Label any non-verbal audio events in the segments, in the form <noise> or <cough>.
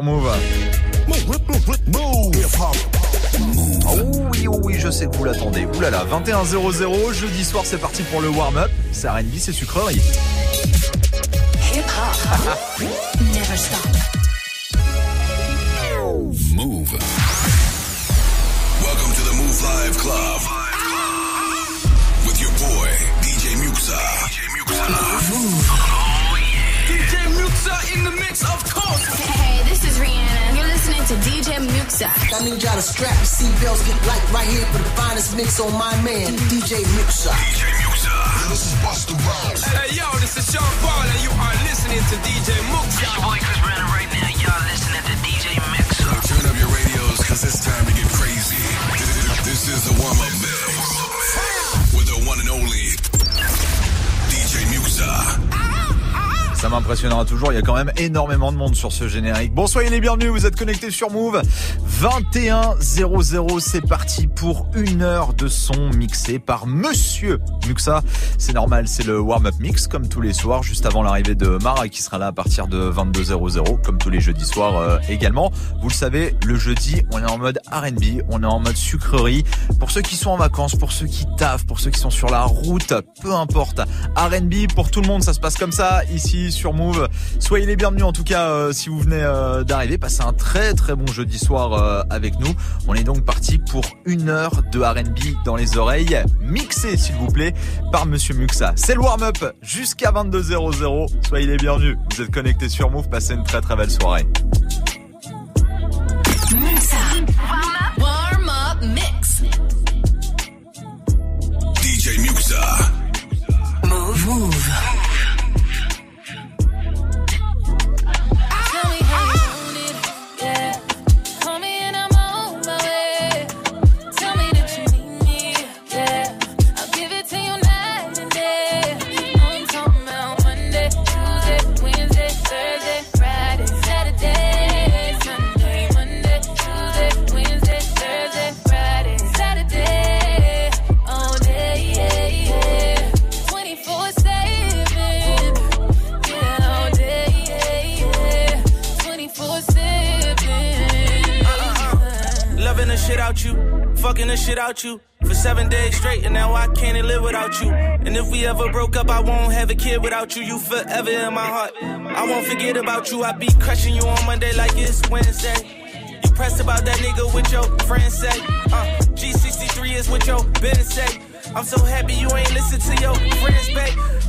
Move. Oh oui, oh oui, je sais que vous l'attendez. Ouh là là, 21-0-0, jeudi soir, c'est parti pour le warm-up. C'est R&B, c'est sucrerie. Never stop. Move. Welcome to the Move Live Club. With your boy, DJ Muxa. DJ Muxa. DJ Muxxa in the mix, of course. Hey, this is Rihanna. You're listening to DJ Muxxa. I need y'all to strap your seatbelts, get light right here for the finest mix on my man, DJ Muxxa. DJ Muxxa. This is Busta Rhymes. Hey, yo, this is Sean Paul, and you are listening to DJ Muxxa. Your boy Chris Brandon right now. Y'all listening to DJ Mixer. Turn up your radios, cause it's time to get crazy. This is the warm-up mix. With the one and only DJ Muxxa. Ça m'impressionnera toujours, il y a quand même énormément de monde sur ce générique. Bon, soyez les bienvenus, vous êtes connectés sur Move. 21.00, c'est parti pour une heure de son mixé par Monsieur Muxa. C'est normal, c'est le warm-up mix, comme tous les soirs, juste avant l'arrivée de Mara, qui sera là à partir de 22.00, comme tous les jeudis soirs euh, également. Vous le savez, le jeudi, on est en mode R&B, on est en mode sucrerie. Pour ceux qui sont en vacances, pour ceux qui taffent, pour ceux qui sont sur la route, peu importe. R&B, pour tout le monde, ça se passe comme ça, ici, sur Move. Soyez les bienvenus en tout cas euh, si vous venez euh, d'arriver. Passez un très très bon jeudi soir avec nous. On est donc parti pour une heure de R&B dans les oreilles, mixé s'il vous plaît par Monsieur Muxa. C'est le warm-up jusqu'à 22h00. Soyez les bienvenus. Vous êtes connectés sur Move. Passez une très très belle soirée. Muxa. Warm up the shit out you. For seven days straight, and now I can't live without you. And if we ever broke up, I won't have a kid without you. You forever in my heart. I won't forget about you. I be crushing you on Monday like it's Wednesday. You pressed about that nigga with your friends say. Uh, G63 is what your business say. I'm so happy you ain't listen to your friends, babe.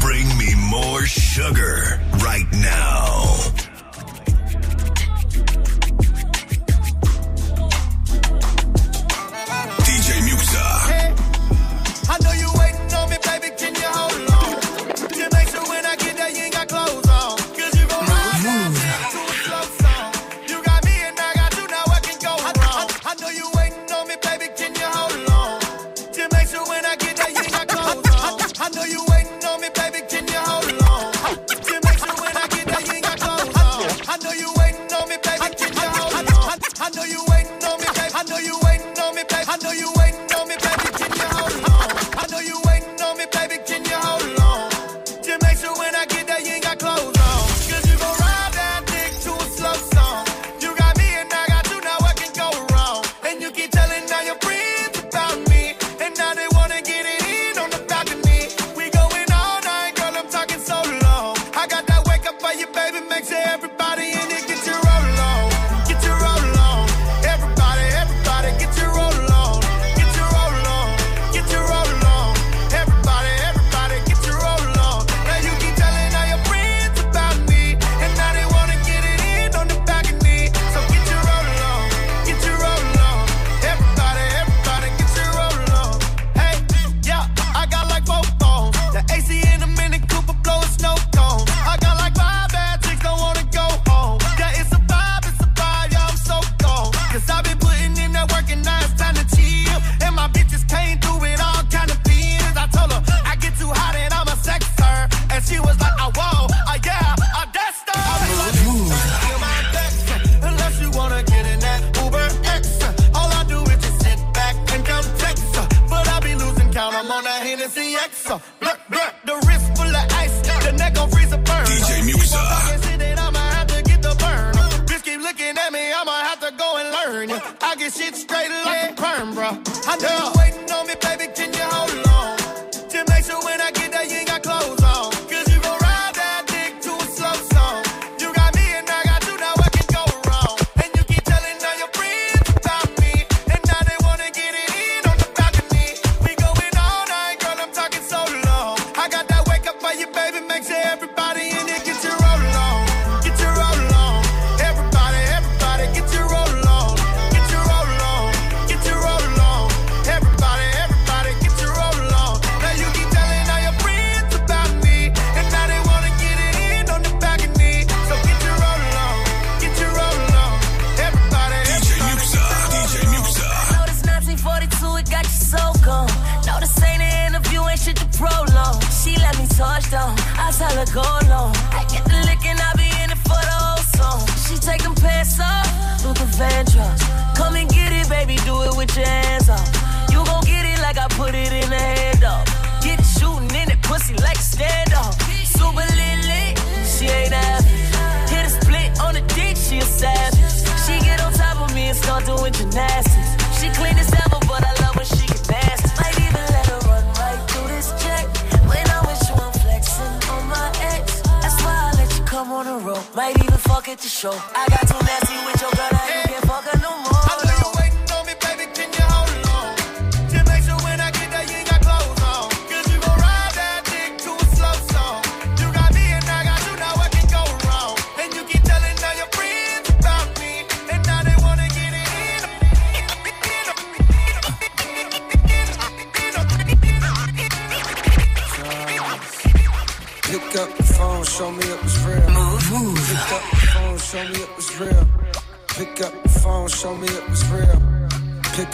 Bring me more sugar.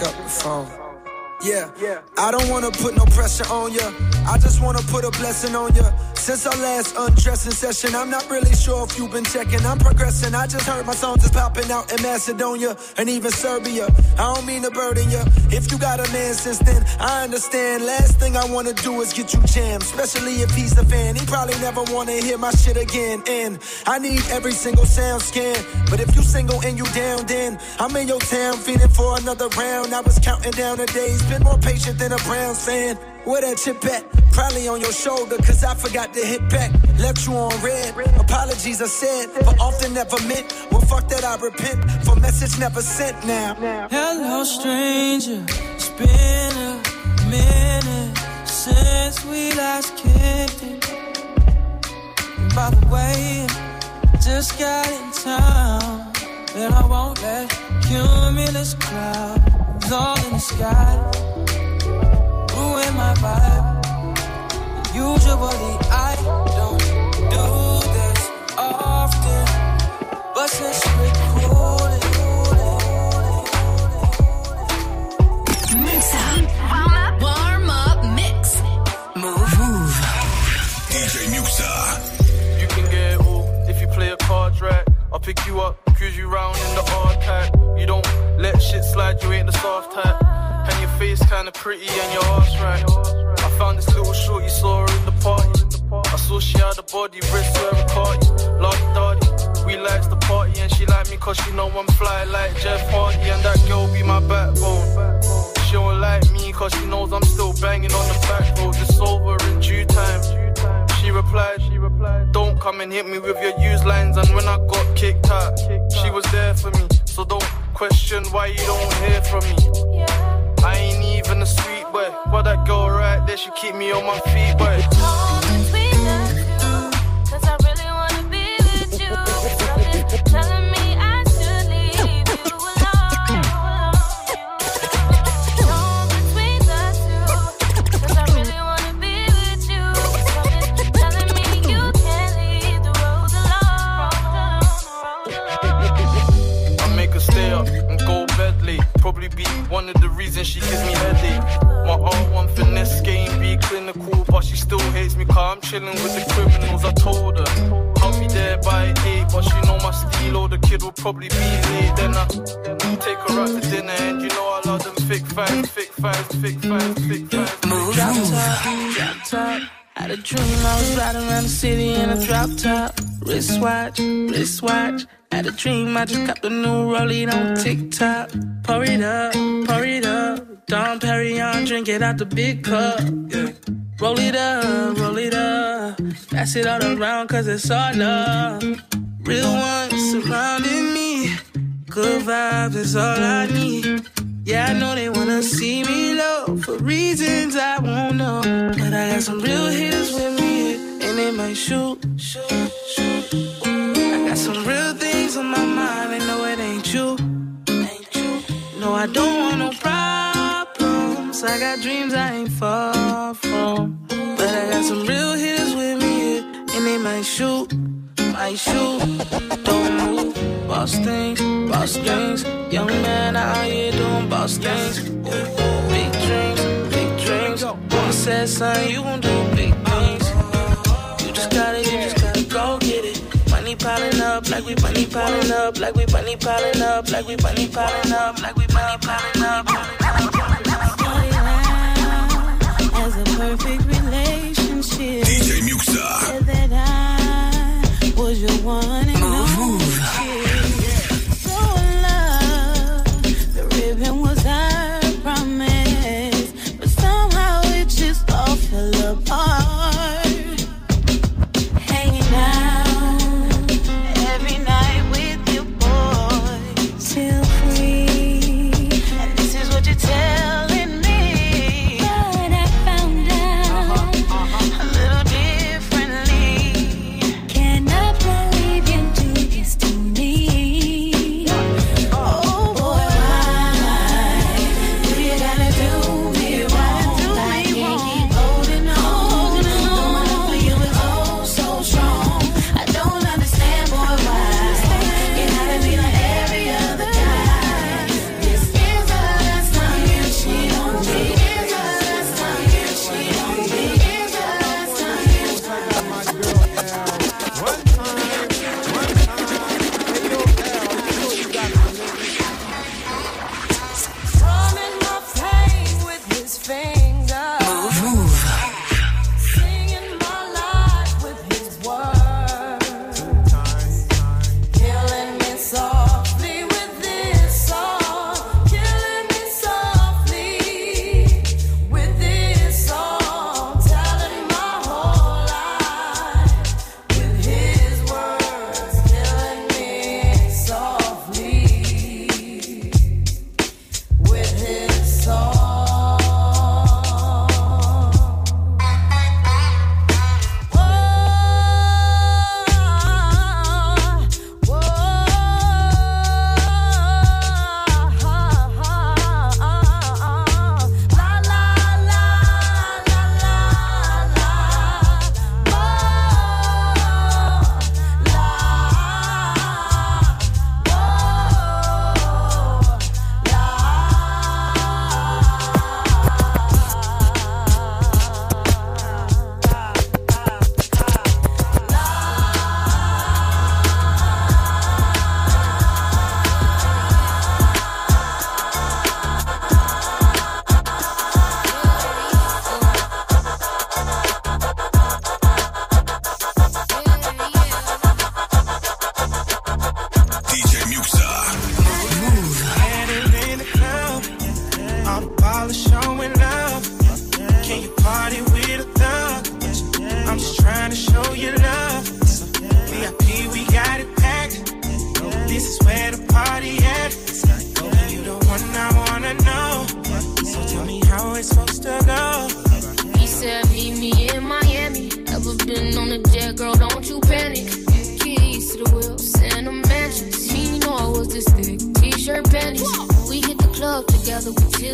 Up the phone. Yeah, I don't wanna put no pressure on ya. I just wanna put a blessing on ya. Since our last undressing session, I'm not really sure if you've been checking. I'm progressing. I just heard my songs is popping out in Macedonia and even Serbia. I don't mean to burden you. If you got a man since then, I understand. Last thing I wanna do is get you jammed, especially if he's a fan. He probably never wanna hear my shit again. And I need every single sound scan. But if you single and you down, then I'm in your town feeling for another round. I was counting down the days, been more patient than a Browns fan. Where that chip at? Probably on your shoulder, cause I forgot to hit back. Left you on red. Apologies I said, but often never meant. Well, fuck that, I repent. For message never sent now. Hello, stranger. It's been a minute since we last kicked it. By the way, just got in town. And I won't let cumulus clouds all in the sky my vibe. Usually I don't do this often, but since we're coolin', Mix up. Warm up. Warm up mix. Mouv', move. DJ Muxxa. You can get it all if you play a card right. I'll pick you up, cruise you round in the hard pack. You don't let shit slide, you ain't the soft type. And your face kinda pretty and your ass right. I found this little shorty, saw her in the party. I saw she had a body, wrist I caught you. Lottie we likes the party and she like me cause she know I'm fly like Jeff Hardy. And that girl be my backbone. She don't like me cause she knows I'm still banging on the back road. It's over in due time. She replied, she replied, Don't come and hit me with your used lines. And when I got kicked out, she was there for me. So don't question why you don't hear from me. I ain't even a sweet boy. But that girl right there, she keep me on my feet, boy. Two, 'cause I really wanna be with you. Reasons she gives me headache. My R1 finesse game be clinical, but she still hates me cause I'm chilling with the criminals. I told her I'll be there by eight, but she know my steal or the kid will probably be late. Then I take her out to dinner and you know I love them thick thighs, thick thighs, thick thighs, thick top, drop top. Had a dream I was riding around the city in a drop top. Wristwatch, wristwatch. Had a dream, I just got the new rollie on TikTok. Pour it up, pour it up. Dom Perignon, drink it out the big cup. Yeah. Roll it up, roll it up. Pass it all around, cause it's all love. Real ones surrounding me. Good vibes is all I need. Yeah, I know they wanna see me low for reasons I won't know. But I got some real hitters with me, and they might shoot, don't want no problems. I got dreams I ain't far from. But I got some real hitters with me, and they might shoot, might shoot. Don't move, boss things, boss things. Young man out here doing boss things. Big dreams, big dreams. Mama said, son, you gon' do big piling up, like we money piling up, like we money piling up, like we money piling up, like we money piling up. As a perfect relationship. DJ Muxxa. Said that I was your one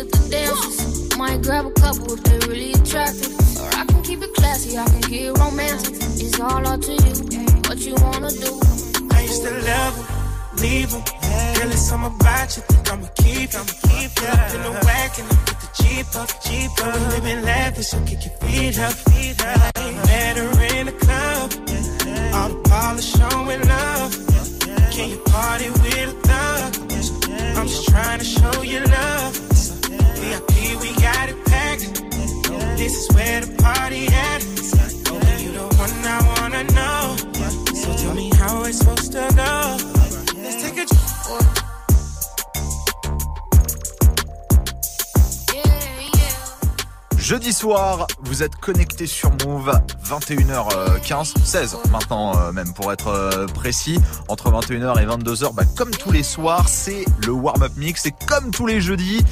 the dances. Might grab a couple if they really attractive. Or I can keep it classy, I can get romantic. It's all up to you, what you wanna do. I used to love him, leave him. Girl, it's something about you, think I'ma keep I'ma keep you. Up in the wagon, I put the Jeep up, Jeep up. We living lavish, so kick your feet up, feet up. Met her in the club, all the polish showing love. Can you party with a thug? I'm just trying to show you love. This is where the party at. Only you the one I wanna know. So tell me how it's supposed to go. Let's take a trip. Jeudi soir, vous êtes connectés sur Move, 21h15, 16 maintenant euh, même pour être euh, précis. Entre 21h et 22h, bah, comme tous les soirs, c'est le warm-up mix. Et comme tous les jeudis,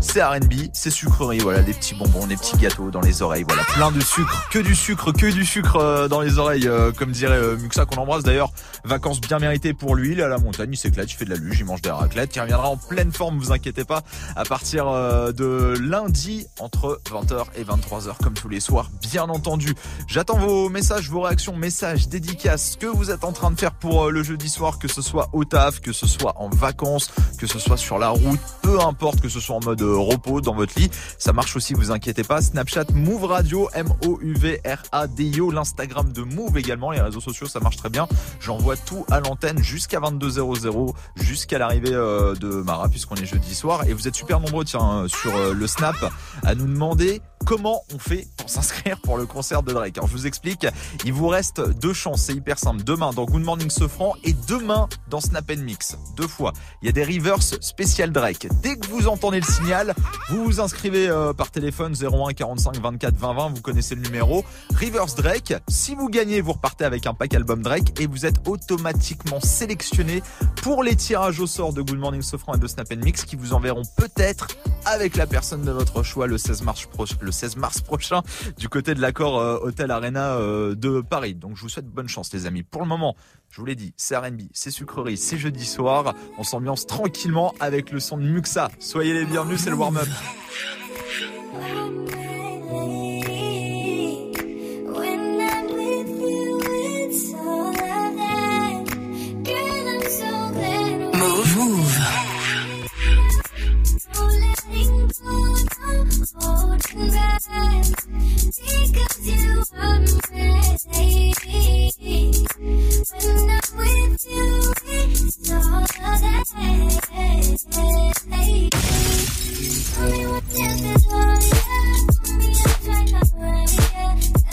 c'est R&B, c'est sucrerie, voilà, des petits bonbons, des petits gâteaux dans les oreilles, voilà, plein de sucre, que du sucre, que du sucre euh, dans les oreilles, comme dirait Muxa qu'on embrasse d'ailleurs. Vacances bien méritées pour lui, il est à la montagne, il s'éclate, il fait de la luge, il mange des raclettes, il reviendra en pleine forme, vous inquiétez pas, à partir euh, de lundi entre 20h et 23h comme tous les soirs, bien entendu. J'attends vos messages, vos réactions, messages, dédicaces, ce que vous êtes en train de faire pour euh, le jeudi soir, que ce soit au taf, que ce soit en vacances, que ce soit sur la route, peu importe, que ce soit en mode euh, repos dans votre lit. Ça marche aussi, vous inquiétez pas. Snapchat, Move Radio, M-O-U-V-R-A-D-I-O, l'Instagram de Move également, les réseaux sociaux, ça marche très bien. J'envoie tout à l'antenne jusqu'à 22h00, jusqu'à l'arrivée euh, de Mara, puisqu'on est jeudi soir. Et vous êtes super nombreux, tiens, sur euh, le Snap, à nous demander comment on fait pour s'inscrire pour le concert de Drake. Alors je vous explique, il vous reste deux chances, c'est hyper simple. Demain dans Good Morning Sofran et demain dans Snap Mix. Deux fois. Il y a des reverse spécial Drake. Dès que vous entendez le signal, vous vous inscrivez euh, par téléphone 01 45 24 20 20, vous connaissez le numéro. Reverse Drake, si vous gagnez, vous repartez avec un pack album Drake et vous êtes automatiquement sélectionné pour les tirages au sort de Good Morning Sofran et de Snap Mix qui vous enverront peut-être avec la personne de votre choix le 16 mars, pro- le 16 mars prochain du côté de l'accord euh, Hôtel Arena euh, de Paris. Donc je vous souhaite bonne chance les amis. Pour le moment, je vous l'ai dit, c'est R&B, c'est sucrerie, c'est jeudi soir. On s'ambiance tranquillement avec le son de Muxa. Soyez les bienvenus, c'est le warm-up. Tell me what else is all yeah. Pull me up, try not right, yeah.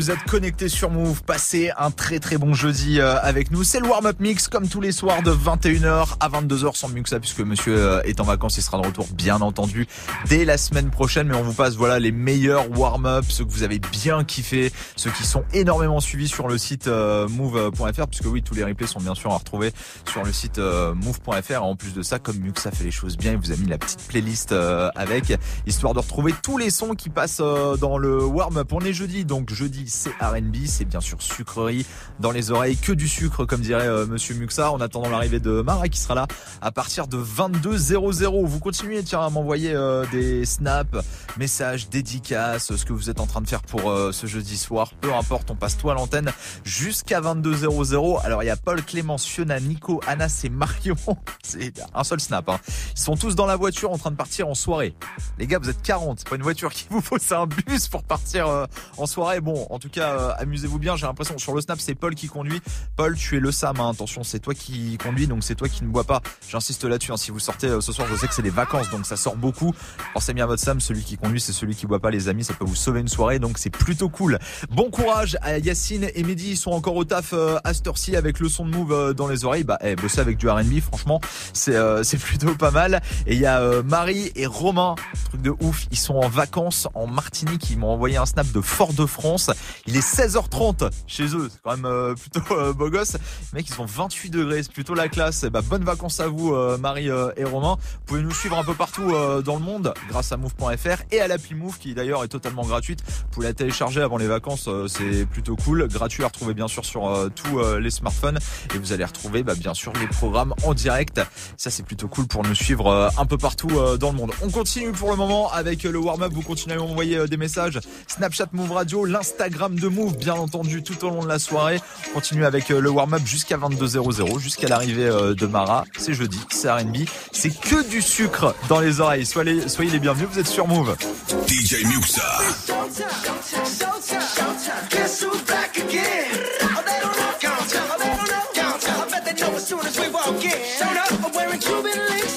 Vous êtes connectés sur Move. Passez un très très bon jeudi euh, avec nous. C'est le warm-up mix comme tous les soirs de 21h à 22h sans mieux que ça puisque monsieur euh, est en vacances. Il sera de retour bien entendu dès la semaine prochaine. Mais on vous passe voilà les meilleurs warm-up, ceux que vous avez bien kiffé, ceux qui sont énormément suivis sur le site euh, move.fr puisque oui, tous les replays sont bien sûr à retrouver sur le site euh, move.fr. En plus de ça, comme Muxa fait les choses bien, il vous a mis la petite playlist euh, avec histoire de retrouver tous les sons qui passent dans le warm-up. On est jeudi, donc jeudi c'est R&B, c'est bien sûr sucrerie dans les oreilles, que du sucre comme dirait Monsieur Muxa. En attendant l'arrivée de Mara qui sera là à partir de 22h00. Vous continuez tiens à m'envoyer des snaps, messages, dédicaces, ce que vous êtes en train de faire pour ce jeudi soir. Peu importe, on passe tout à l'antenne jusqu'à 22h00. Alors il y a Paul, Clémence, Fiona, Nico, Anas et Marion. <laughs> C'est un seul snap. hein. Ils sont tous dans la voiture en train de partir en soirée. Les gars, vous êtes 40. C'est pas une voiture qu'il vous faut, c'est un bus pour partir euh, en soirée. Bon, en tout cas, euh, amusez-vous bien. J'ai l'impression sur le snap, c'est Paul qui conduit. Paul, tu es le Sam. hein. Attention, c'est toi qui conduis, donc c'est toi qui ne bois pas. J'insiste là-dessus. hein. Si vous sortez euh, ce soir, je sais que c'est des vacances, donc ça sort beaucoup. Pensez bien à votre Sam. Celui qui conduit, c'est celui qui boit pas, les amis. Ça peut vous sauver une soirée, donc c'est plutôt cool. Bon courage à Yacine et Mehdi. Ils sont encore au taf euh, à cette heure-ci avec le son de Move euh, dans les oreilles. Bah, eh, bosser avec du R&B, franchement, c'est euh, <laughs> plutôt pas mal. Et il y a euh, Marie et Romain, truc de ouf. Ils sont en vacances en Martinique. Ils m'ont envoyé un snap de Fort-de-France. Il est 16h30 chez eux. C'est quand même plutôt <laughs> beau gosse. Les mecs, ils sont 28 degrés. C'est plutôt la classe. Eh bah, bonnes vacances à vous, Marie et Romain. Vous pouvez nous suivre un peu partout dans le monde grâce à Move.fr et à l'appli Move qui d'ailleurs est totalement gratuite. Vous pouvez la télécharger avant les vacances. Euh, c'est plutôt cool. Gratuit à retrouver bien sûr sur euh, tous euh, les smartphones. Et vous allez retrouver bah, bien sûr les programmes en direct. Ça, c'est plutôt cool pour nous suivre un peu partout dans le monde. On continue pour le moment avec le warm-up. Vous continuez à m'envoyer euh, des messages. Snapchat Move Radio, l'Instagram de Move, bien entendu, tout au long de la soirée. On continue avec le warm-up jusqu'à 22h00, jusqu'à l'arrivée de Mara. C'est jeudi, c'est R&B. C'est que du sucre dans les oreilles. Soyez, soyez les bienvenus, vous êtes sur Move. DJ Muxa. Guess who's back again? Oh, they don't know. Tell. Oh, they don't know. I bet they know as soon as we walk in. Showed up. I'm wearing Cuban links.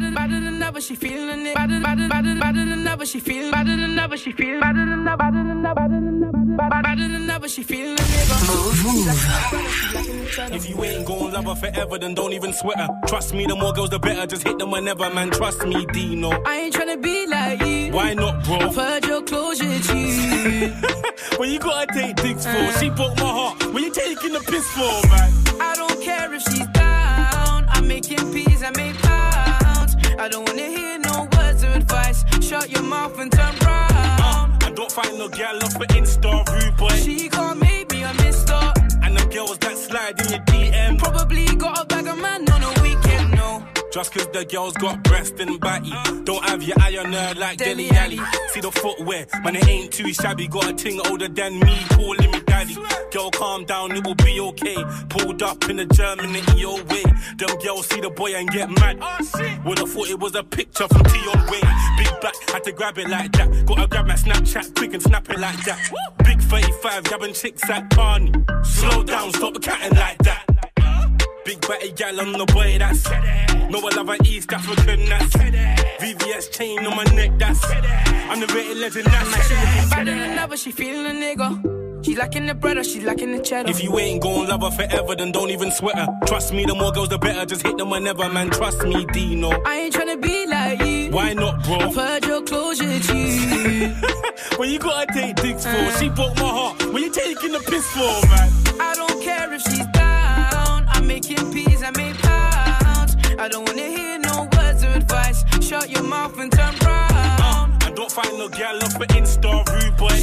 Better, better than ever, she feeling nigga. Better, better, better, better than ever, she feeling. Better than ever, she feeling. Better than ever, better than ever, better than ever, better than ever, she feeling a nigga. If you ain't gon' love her forever, then don't even sweat her. Trust me, the more girls, the better. Just hit them whenever, man. Trust me, Dino. I ain't tryna be like you. Why not, bro? I've heard your closure, G. <laughs> When you gotta take dicks for? Uh. She broke my heart. When you taking the piss for, man? I don't care if she's down. I'm making peas, I make pounds. I don't wanna hear no words of advice. Shut your mouth and turn round. Uh, I don't find no gal off for Insta, rude boy. She can't Just cause the girls got breast and batty. Don't have your eye on her like Dele Alli. See the footwear, man, it ain't too shabby. Got a ting older than me, calling me daddy. Girl, calm down, it will be okay. Pulled up in the German in your way. Them girls see the boy and get mad. Would've thought it was a picture from Tion Wayne. Big back, had to grab it like that. Gotta grab my Snapchat quick and snap it like that. Big 35, grabbing chicks at Barney. Slow down, stop catting like that. Big batty gal on the boy, that's No, I love an East African, that's VVS chain on my neck, that's I'm the rated legend, that's Better than ever, she feeling a nigga. She lacking the bread or she lacking the cheddar. If you ain't gon' love her forever, then don't even sweat her. Trust me, the more girls, the better. Just hit them whenever, man. Trust me, Dino. I ain't tryna be like you. Why not, bro? I've heard your closure, G. <laughs> when you gotta take dicks for, she broke my heart. When you taking the piss for, man? I don't care if she's making peas, I make pounds. I don't wanna hear no words of advice. Shut your mouth and turn round. Uh, I don't find no gal up for Insta, rude boy.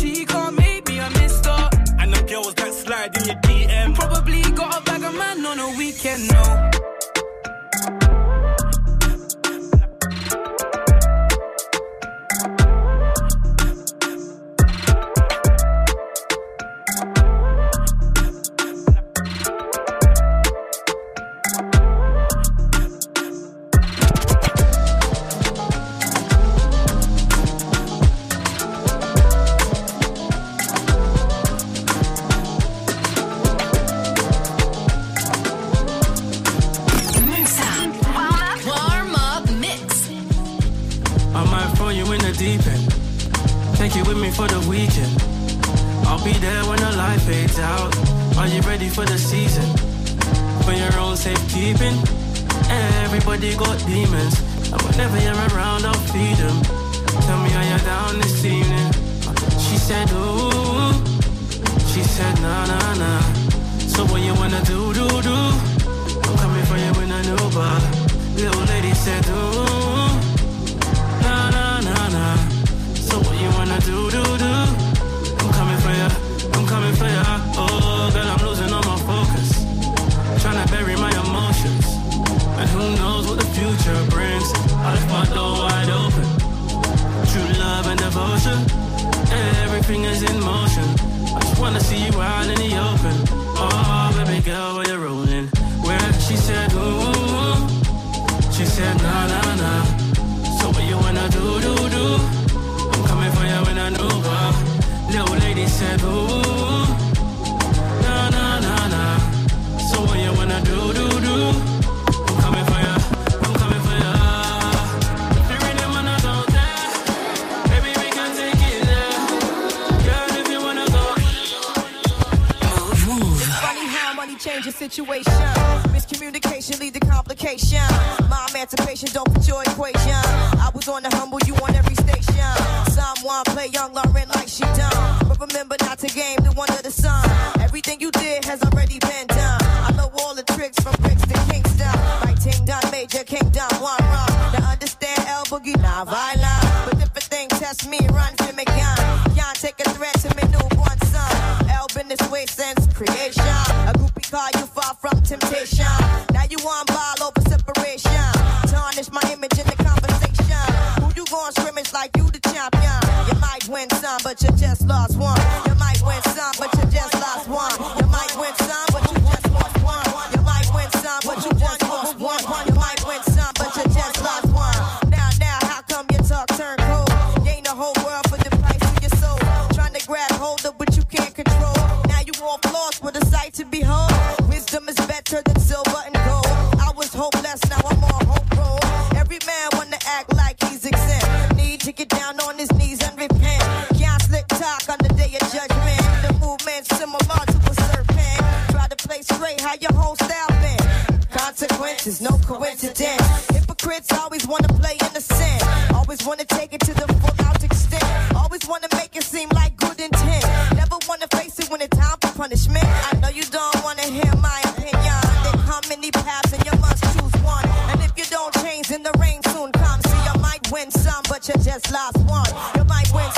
carnaval. but you just lost one. You might win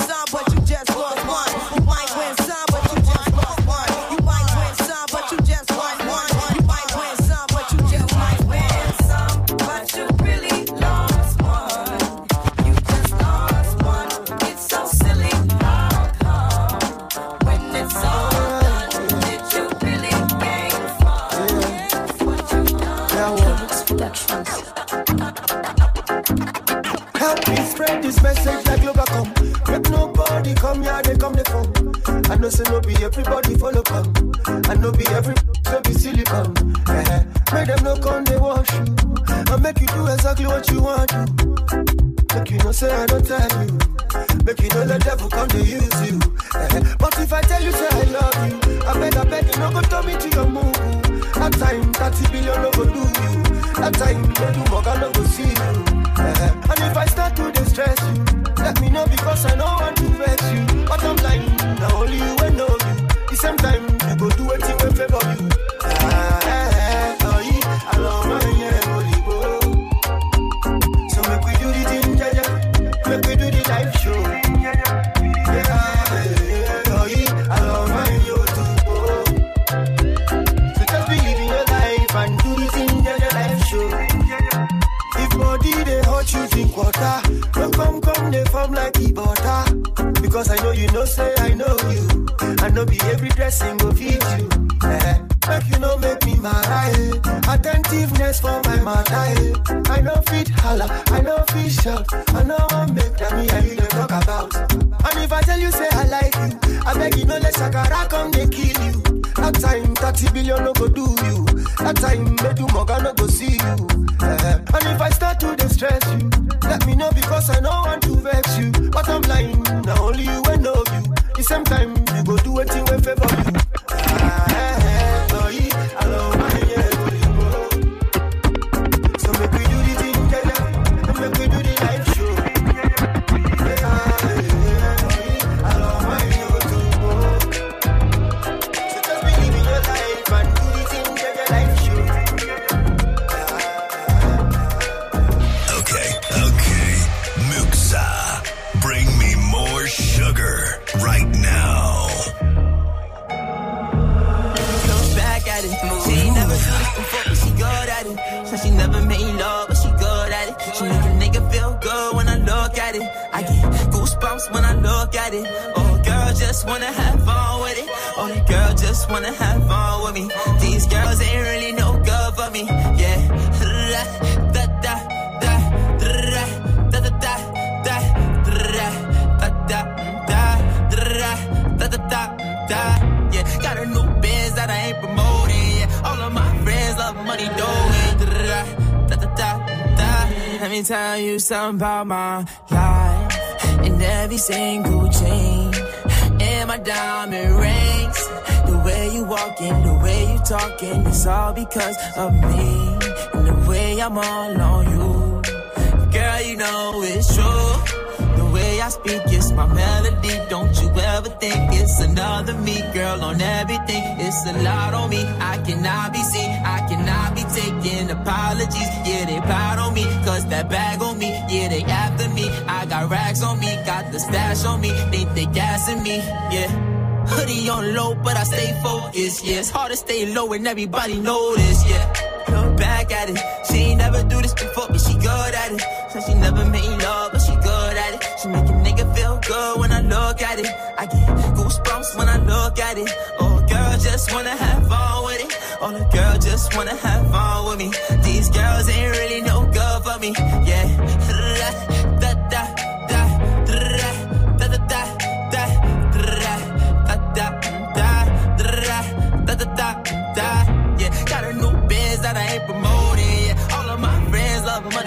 Sakara come they kill you. That time 30 billion no go do you. That time Medu Moga no go see you. Uh, and if I start to distress you, let me know because I know want to vex you. But I'm lying, now only you something about my life. And every single chain. And my diamond rings. The way you walking, the way you talking, it's all because of me. And the way I'm all on you. Girl, you know it's true. The way I speak, it's my melody. Don't you ever think it's another me, girl, on everything. It's a lot on me. I cannot be seen. I cannot be taking apologies. Yeah, they proud on me. Cause that bag on. Yeah, they after me. I got rags on me. Got the stash on me. They think they gassing me. Yeah. Hoodie on low, but I stay focused. Yeah, it's hard to stay low and everybody this. Yeah, look back at it. She ain't never do this before, but she good at it. Said she never made love, but she good at it. She make a nigga feel good when I look at it. I get goosebumps when I look at it. Oh, girl, just wanna have fun with it. Oh, the girl just wanna have fun with me. These girls ain't really no good for me. Yeah,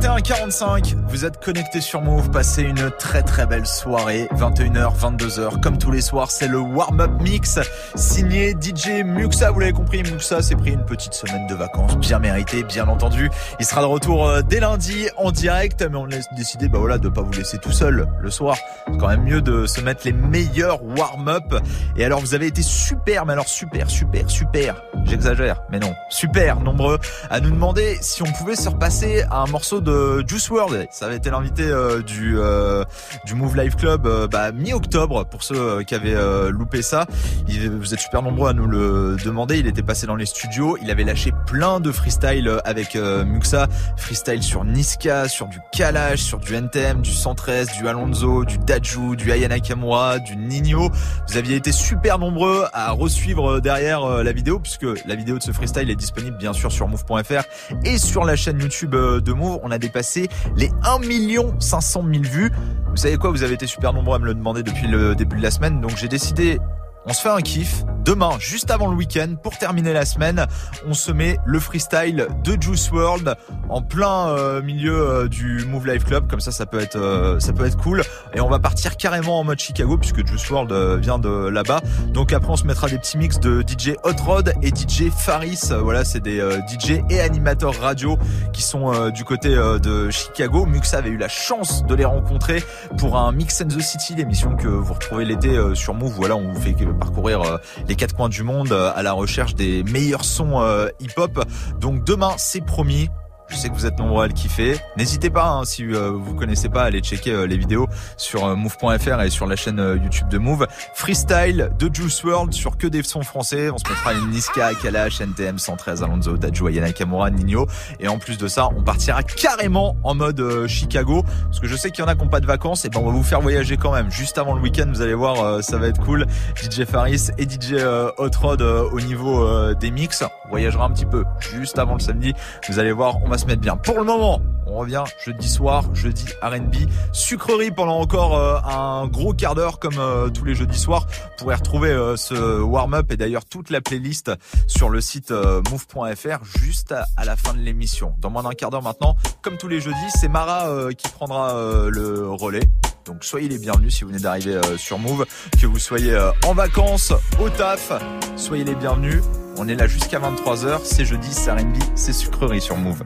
21h45, vous êtes connectés sur Move, passez une très très belle soirée, 21h, 22h, comme tous les soirs, c'est le warm-up mix, signé DJ Muxa, vous l'avez compris, Muxa s'est pris une petite semaine de vacances, bien méritée, bien entendu, il sera de retour euh, dès lundi en direct, mais on a décidé bah voilà, de pas vous laisser tout seul le soir, c'est quand même mieux de se mettre les meilleurs warm-up, et alors vous avez été super, mais alors super, super, super, j'exagère, mais non, super nombreux à nous demander si on pouvait se repasser à un morceau de Juice World. Ça avait été l'invité euh, du euh, du Move Live Club euh, bah, mi-octobre pour ceux qui avaient loupé ça. Vous êtes super nombreux à nous le demander. Il était passé dans les studios. Il avait lâché plein de freestyle avec Muxa. Freestyle sur Niska, sur du Kalash, sur du NTM, du 113, du Alonso, du Daju, du Ayana Kamura, du Nino. Vous aviez été super nombreux à resuivre derrière la vidéo puisque la vidéo de ce freestyle est disponible bien sûr sur move.fr et sur la chaîne YouTube de Move. Dépassé les 1 500 000 vues. Vous savez quoi? Vous avez été super nombreux à me le demander depuis le début de la semaine. Donc j'ai décidé, on se fait un kiff. Demain, juste avant le week-end, pour terminer la semaine, on se met le freestyle de Juice World en plein euh, milieu euh, du Move Live Club. Comme ça, ça peut être, euh, ça peut être cool. Et on va partir carrément en mode Chicago puisque Juice World vient de là-bas. Donc après, on se mettra des petits mix de DJ Hot Rod et DJ Faris. Voilà, c'est des DJ et animateurs radio qui sont du côté de Chicago. Muxa avait eu la chance de les rencontrer pour un Mix and the City, l'émission que vous retrouvez l'été sur Move. Voilà, on vous fait parcourir euh, les quatre coins du monde euh, à la recherche des meilleurs sons euh, hip-hop. Donc demain, c'est promis. Je sais que vous êtes nombreux à le kiffer. N'hésitez pas, hein, si euh, vous connaissez pas, à aller checker euh, les vidéos sur euh, move.fr et sur la chaîne euh, YouTube de Move. Freestyle de Juice World sur que des sons français. On se mettra une Niska, Kalash, NTM, 113, Alonso, Daju, Ayana Kamura, Nino. Et en plus de ça, on partira carrément en mode euh, Chicago. Parce que je sais qu'il y en a qui n'ont pas de vacances. Et ben on va vous faire voyager quand même. Juste avant le week-end, vous allez voir, euh, ça va être cool. DJ Faris et DJ Hot Rod au niveau des mix. On voyagera un petit peu juste avant le samedi. Vous allez voir, on va se mettre bien. Pour le moment, on revient jeudi soir, jeudi R&B, sucrerie pendant encore euh, un gros quart d'heure comme euh, tous les jeudis soirs. Vous pourrez retrouver euh, ce warm-up et d'ailleurs toute la playlist sur le site move.fr juste à, à la fin de l'émission. Dans moins d'un quart d'heure maintenant, comme tous les jeudis, c'est Mara qui prendra le relais. Donc soyez les bienvenus si vous venez d'arriver sur Move, que vous soyez en vacances, au taf, soyez les bienvenus. On est là jusqu'à 23h, c'est jeudi, c'est R&B, c'est sucrerie sur Move.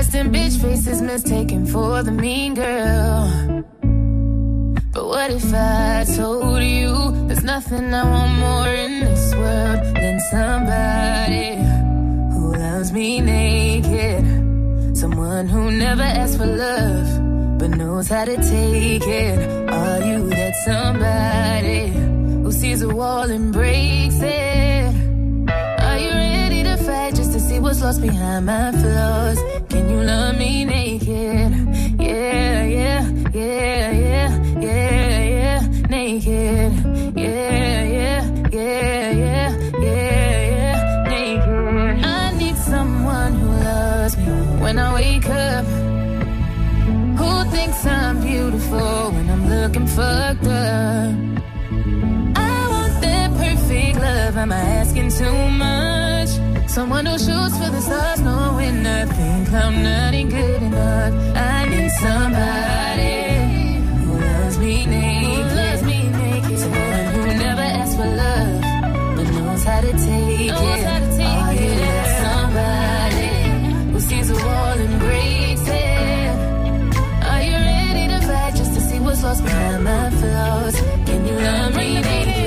Resting bitch face is mistaken for the mean girl. But what if I told you there's nothing I want more in this world than somebody who loves me naked? Someone who never asks for love but knows how to take it. Are you that somebody who sees a wall and breaks it? To see what's lost behind my flaws? Can you love me naked? Yeah, yeah, yeah, yeah, yeah, yeah, naked. Yeah, yeah, yeah, yeah, yeah, yeah, naked. I need someone who loves me when I wake up. Who thinks I'm beautiful when I'm looking fucked up? I want that perfect love. Am I asking too much? Someone who shoots for the stars, knowing nothing. I'm not good enough. I need somebody who loves me naked. loves me naked. Someone who never asks for love, but knows how to take it. Are you that somebody who sees a wall and breaks it? Are you ready to fight just to see what's lost behind my flaws? Can you love me naked?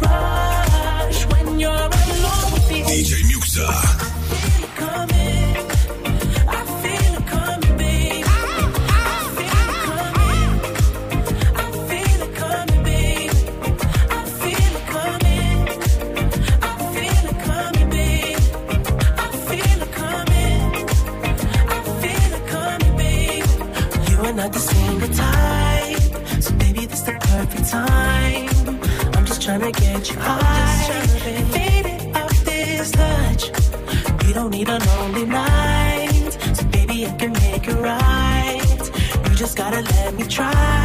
Rush when you're alone with me. DJ Muxxa. Get you high, and fade it off this touch. You don't need a lonely night, so baby, I can make it right. You just gotta let me try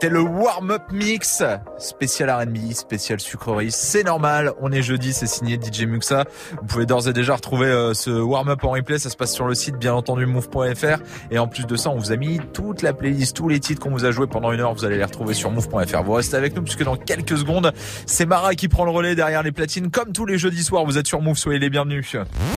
C'était le warm-up mix, spécial R&B, spécial sucrerie. C'est normal, on est jeudi, c'est signé DJ Muxa. Vous pouvez d'ores et déjà retrouver euh, ce warm-up en replay, ça se passe sur le site, bien entendu, move.fr. Et en plus de ça, on vous a mis toute la playlist, tous les titres qu'on vous a joués pendant une heure, vous allez les retrouver sur move.fr. Vous restez avec nous puisque dans quelques secondes, c'est Mara qui prend le relais derrière les platines. Comme tous les jeudis soirs, vous êtes sur Move, soyez les bienvenus.